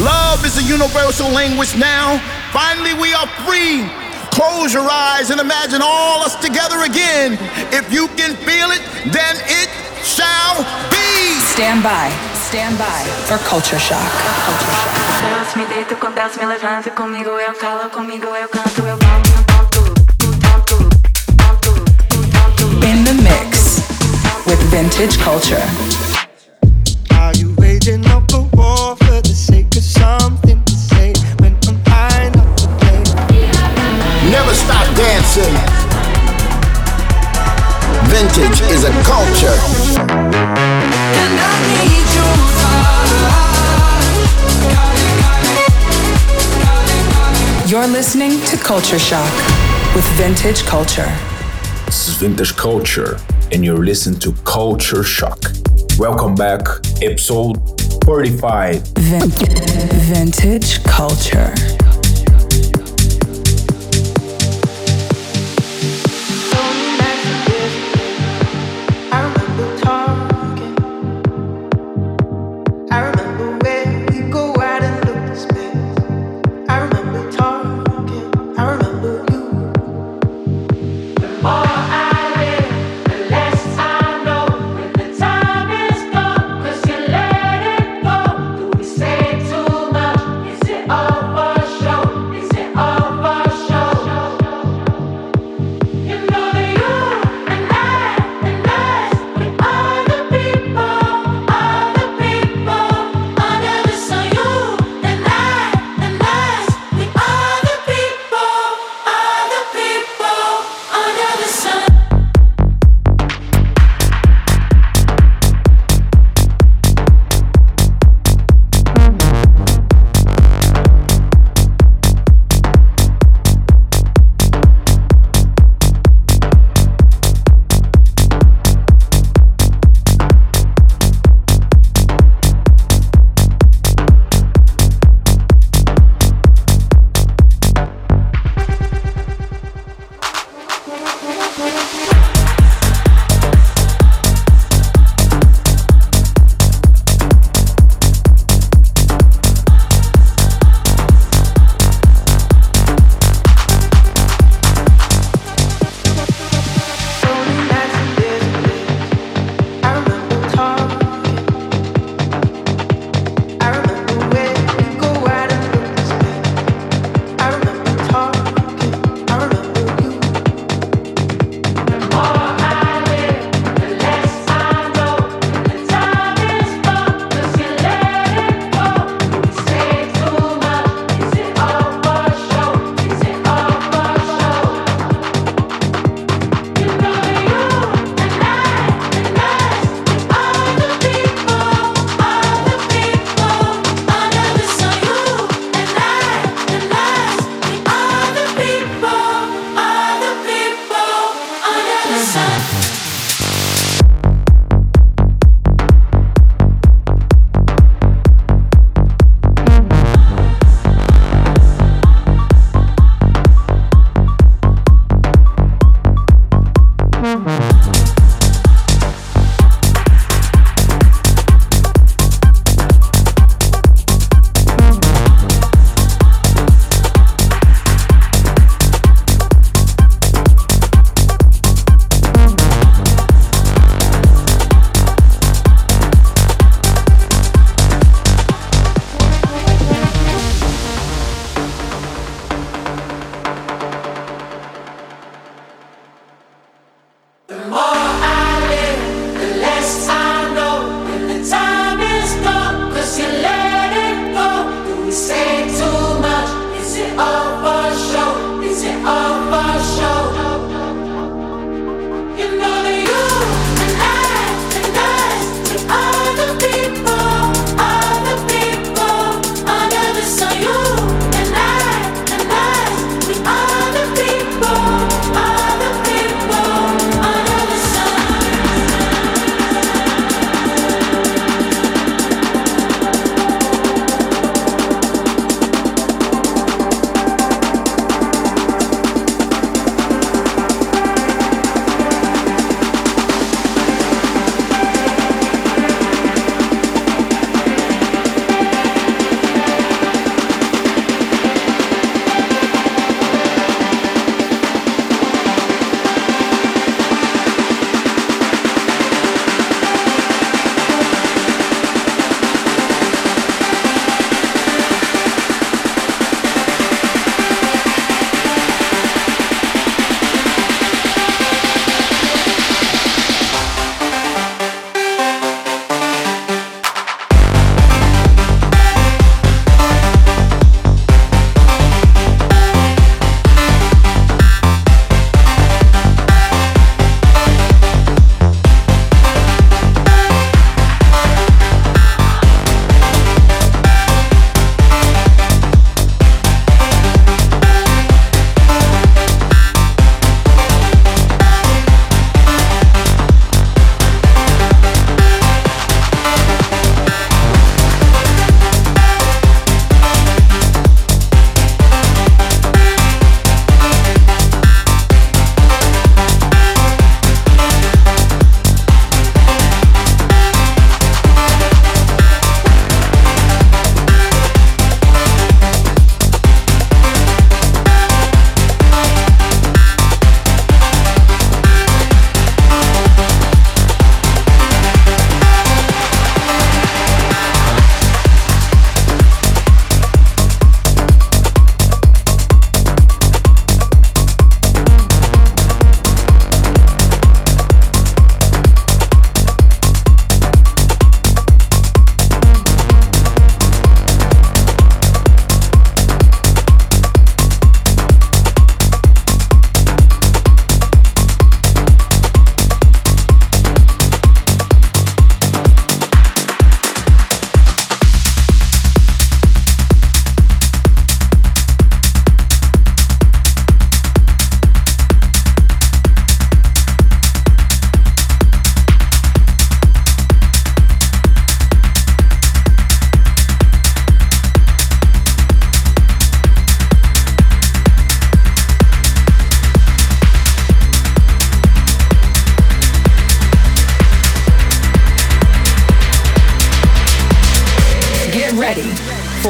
Love is a universal language now. Finally, we are free. Close your eyes and imagine all us together again. If you can feel it, then it shall be. Stand by. Stand by for culture shock. Culture shock. Deus me deito com Deus me levanta comigo eu falo comigo eu canto eu canto canto canto canto In the mix with vintage culture. Are you waging up a war for the sake of something to say when I'm high enough to play? Never stop dancing. Vintage is a culture. And I need you You're listening to Culture Shock with Vintage Culture. This is Vintage Culture, and you're listening to Culture Shock. Welcome back, episode 45. Vintage Culture.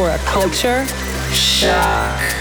For a culture shock.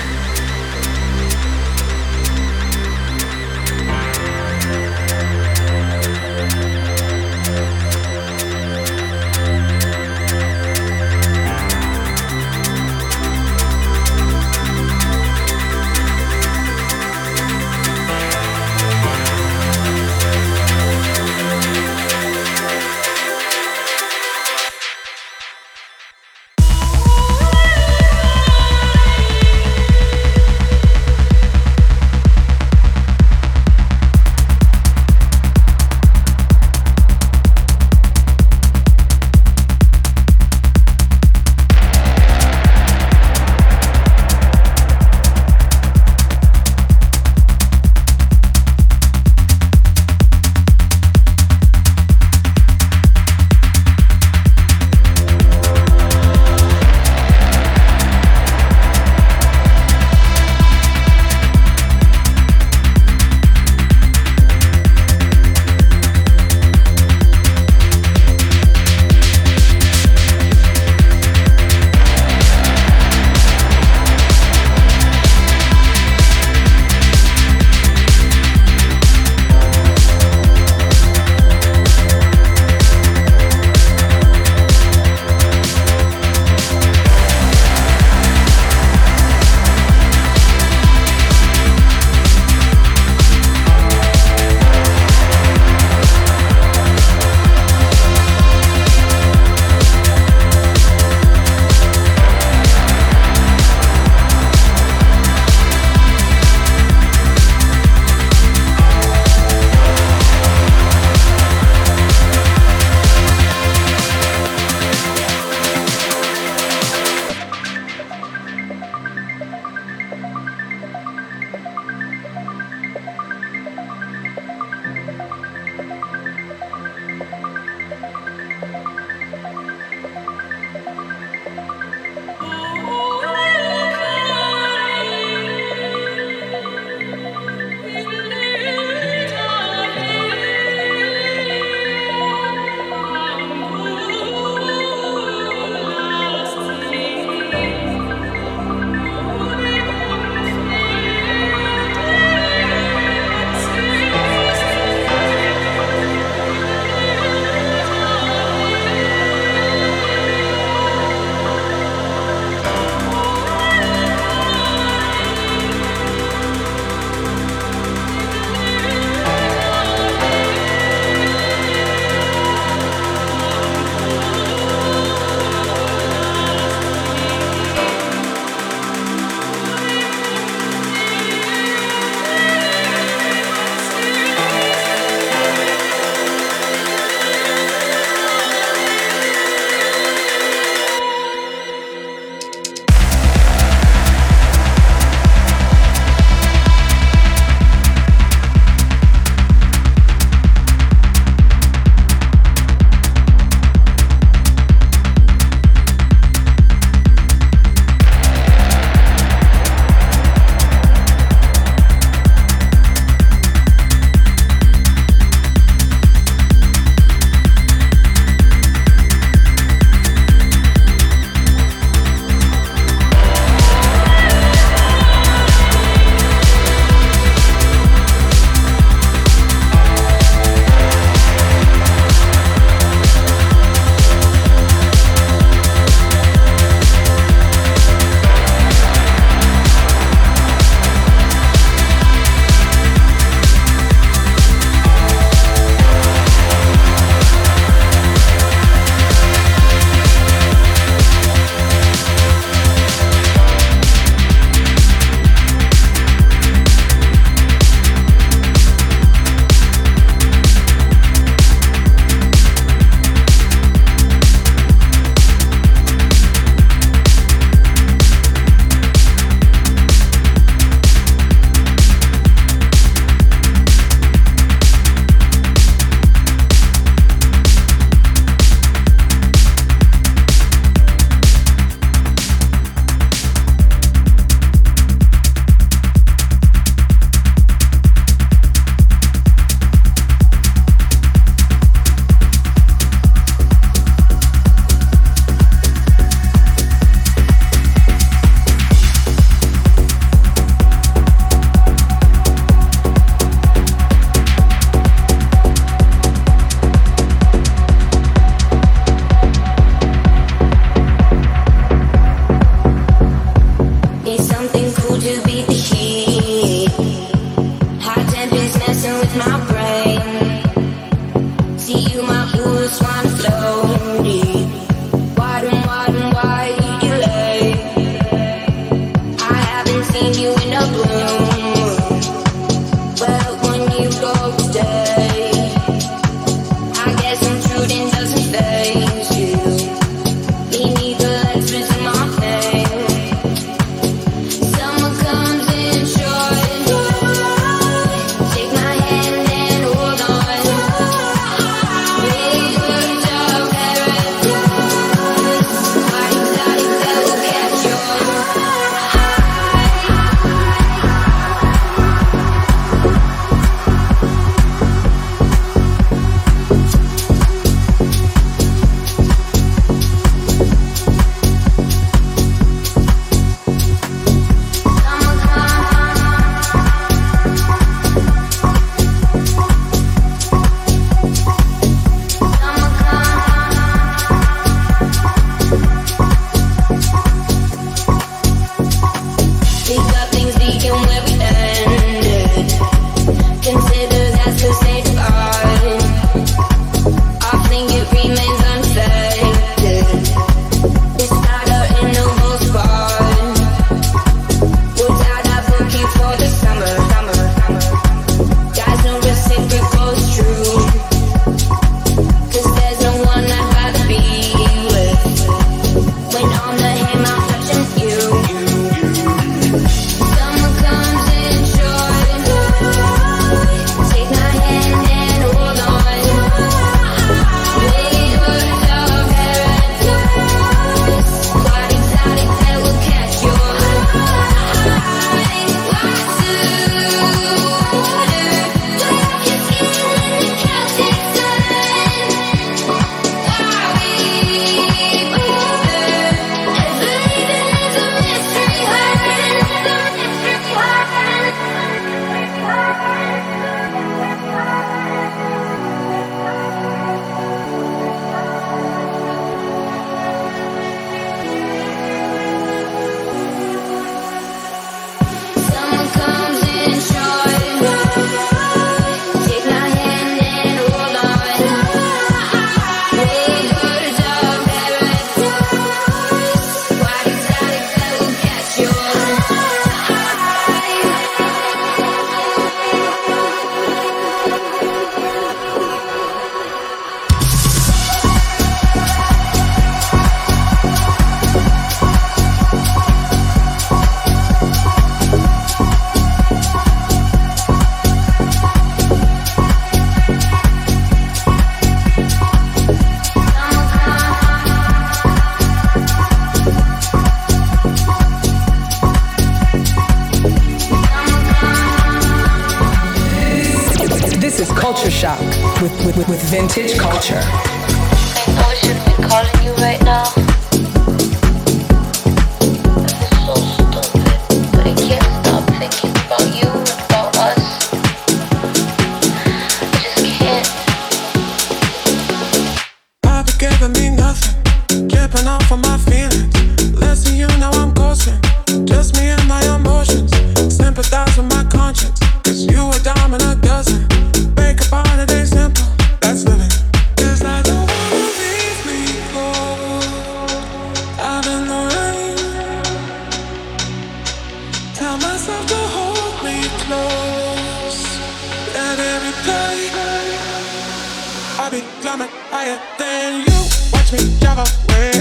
climbing higher than you. Watch me drive away.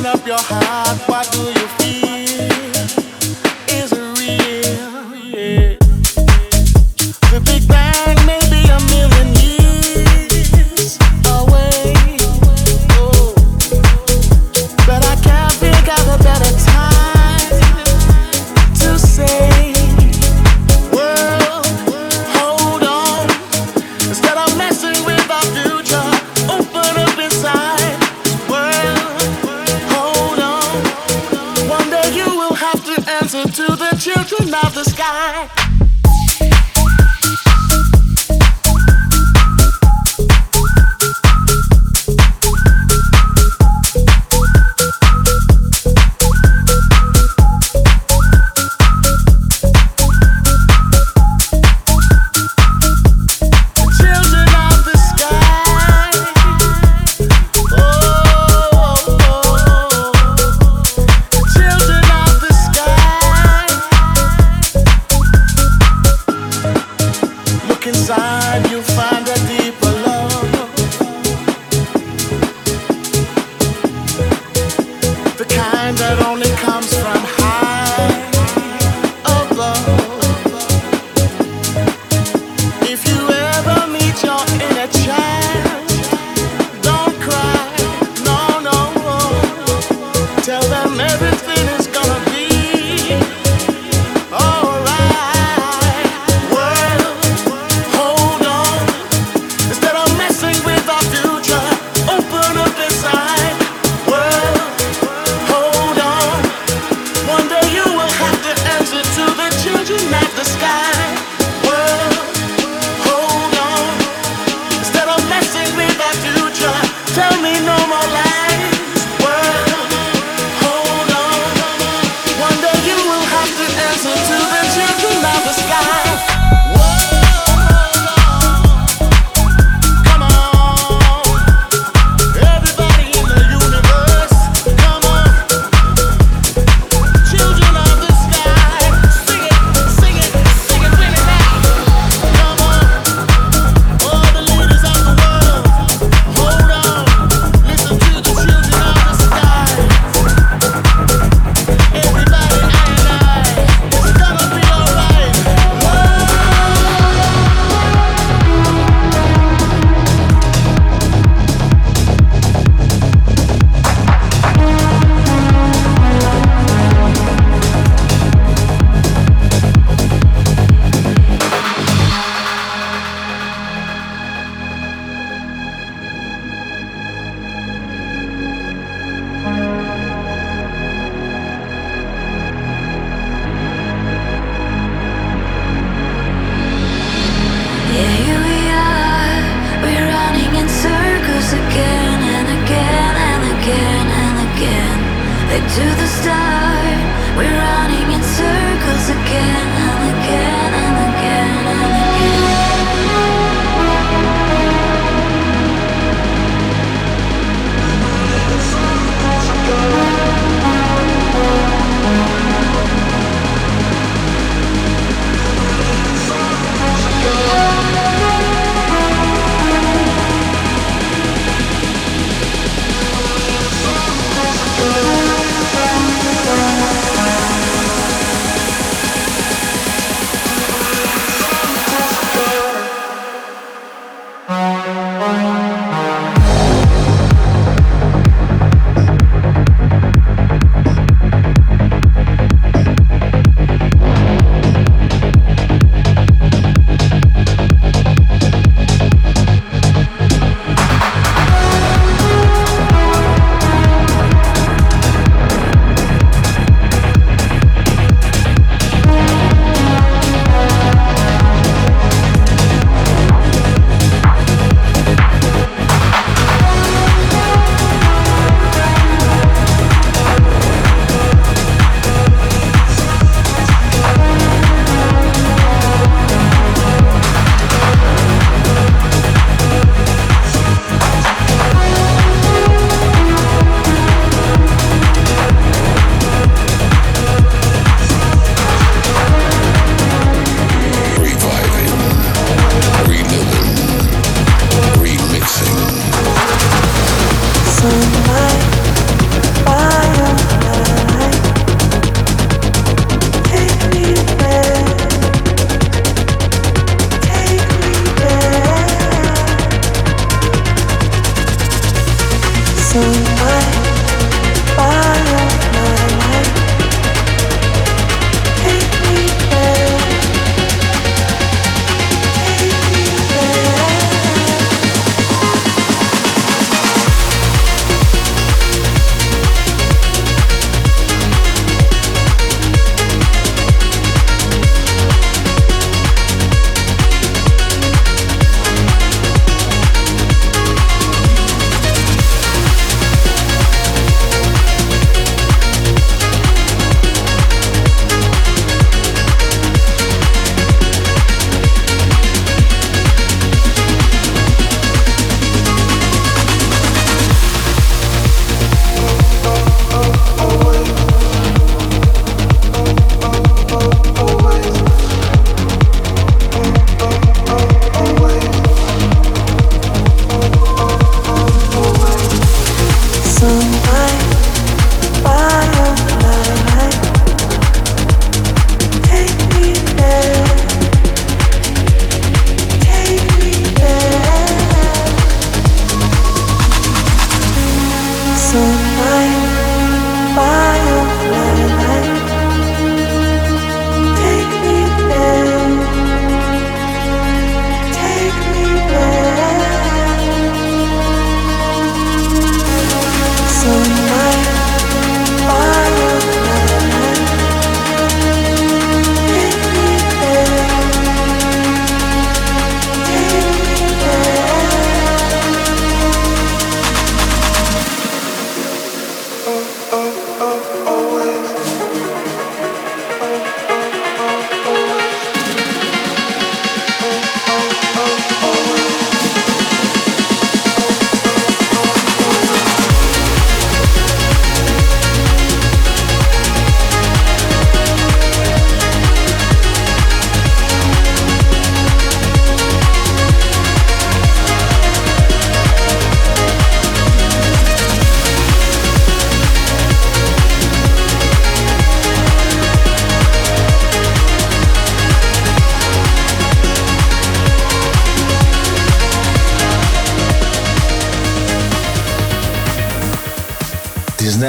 open up your heart, what do you feel?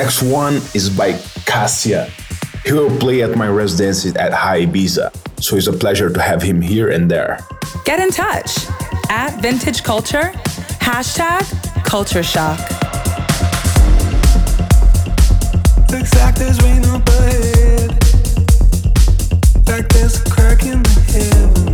Next one is by Cassia. He will play at my residency at Hï Ibiza, so it's a pleasure to have him here and there. Get in touch at Vintage Culture, hashtag Culture Shock. like there's a crack in the heavens.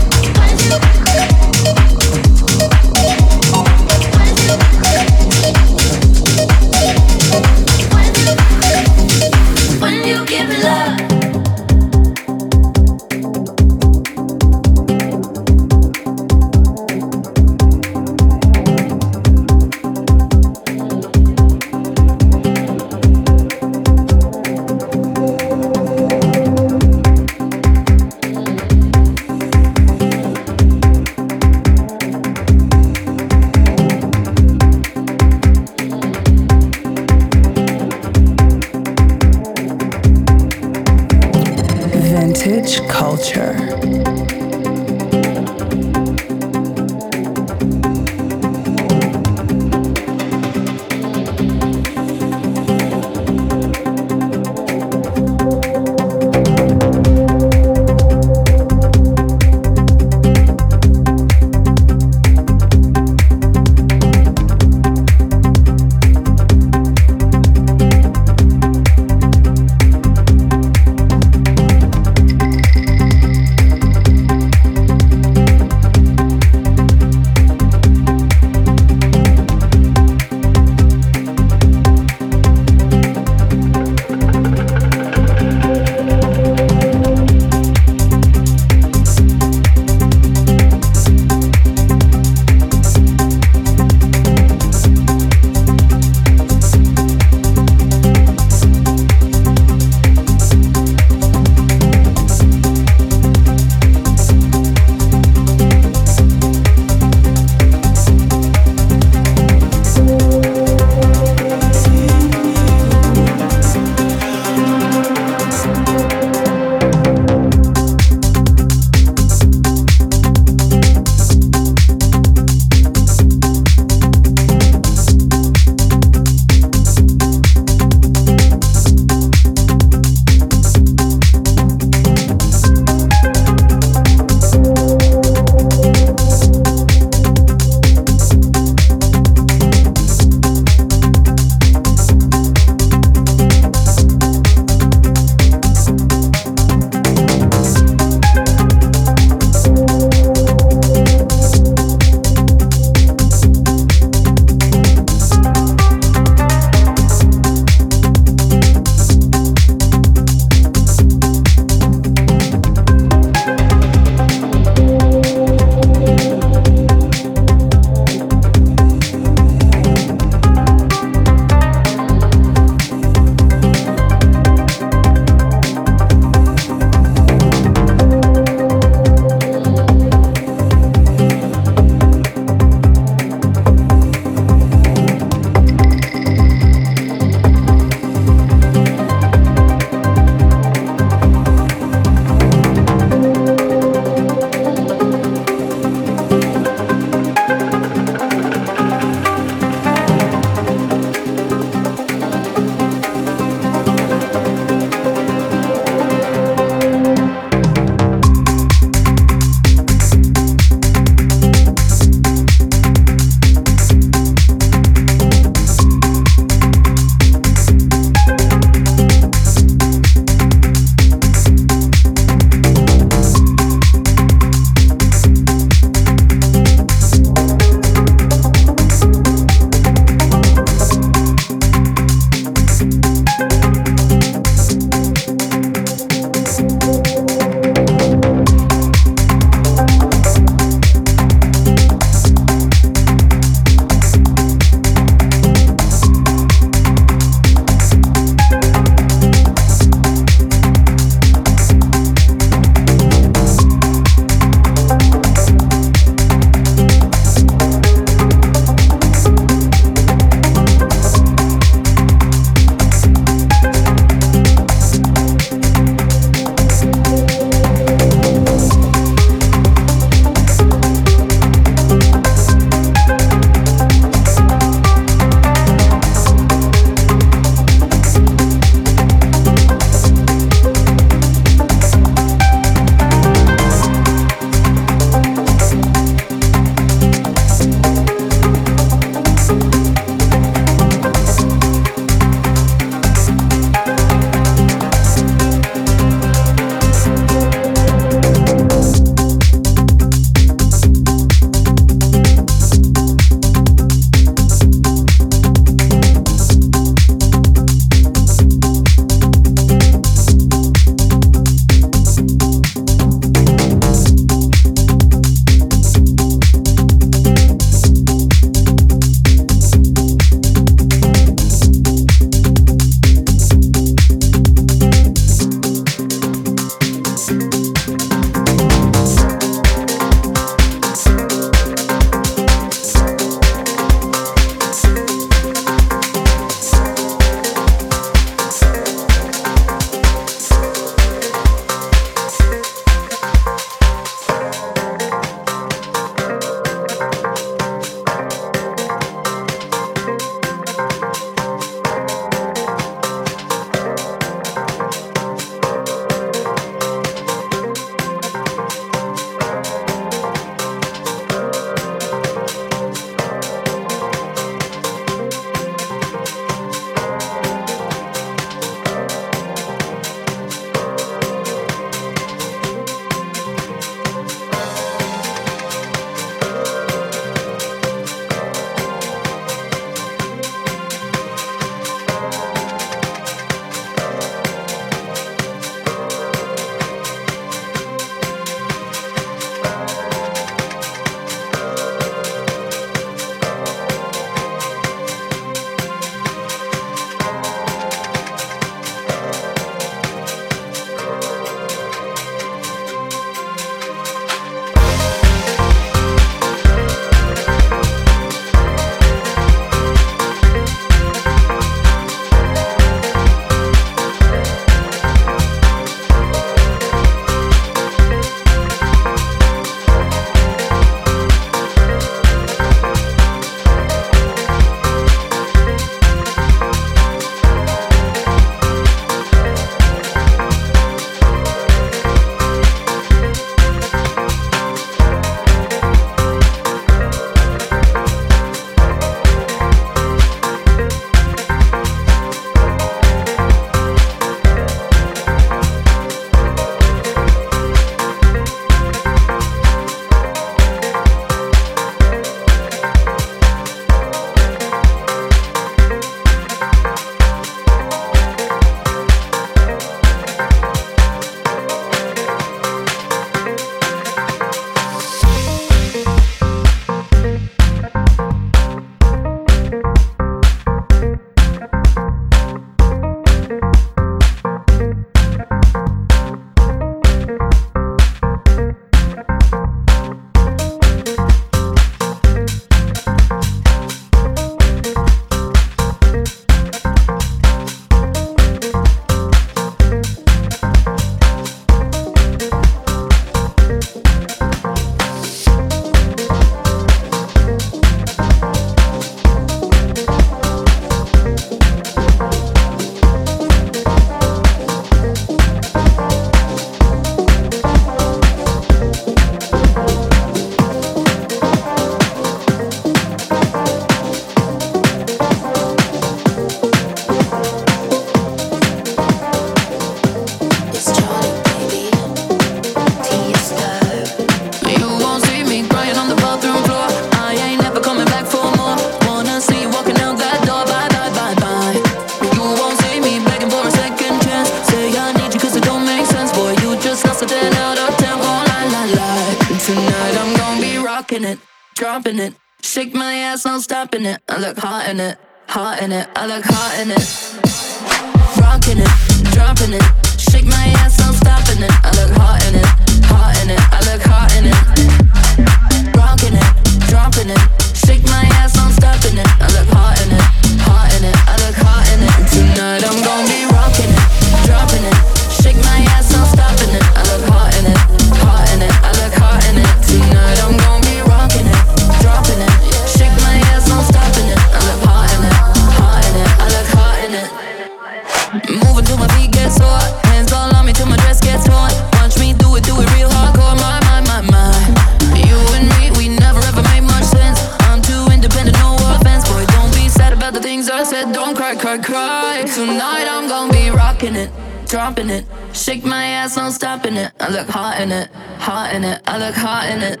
dropping it. Shake my ass, no stopping it. I look hot in it, hot in it. I look hot in it.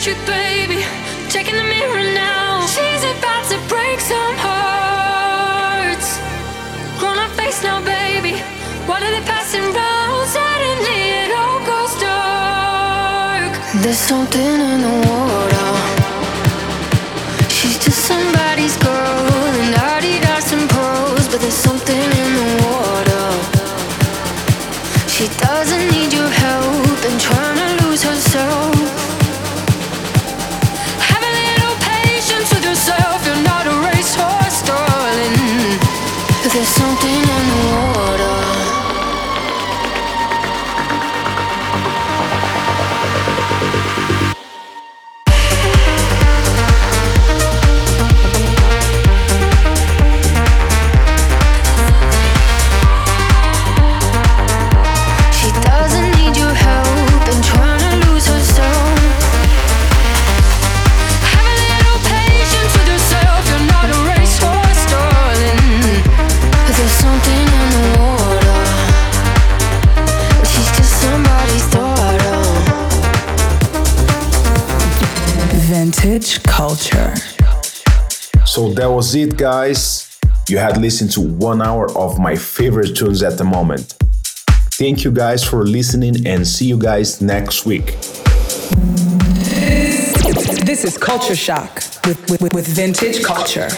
trick, baby. Checking the mirror now. She's about to break some hearts. Grown up face now, baby. What are they passing round? Suddenly it all goes dark. There's something in the water. She's just somebody's girl, and I did some pros, but there's something in the water. Was it, guys. You had listened to one hour of my favorite tunes at the moment. Thank you guys for listening and see you guys next week. This is Culture Shock with, with, with Vintage Culture.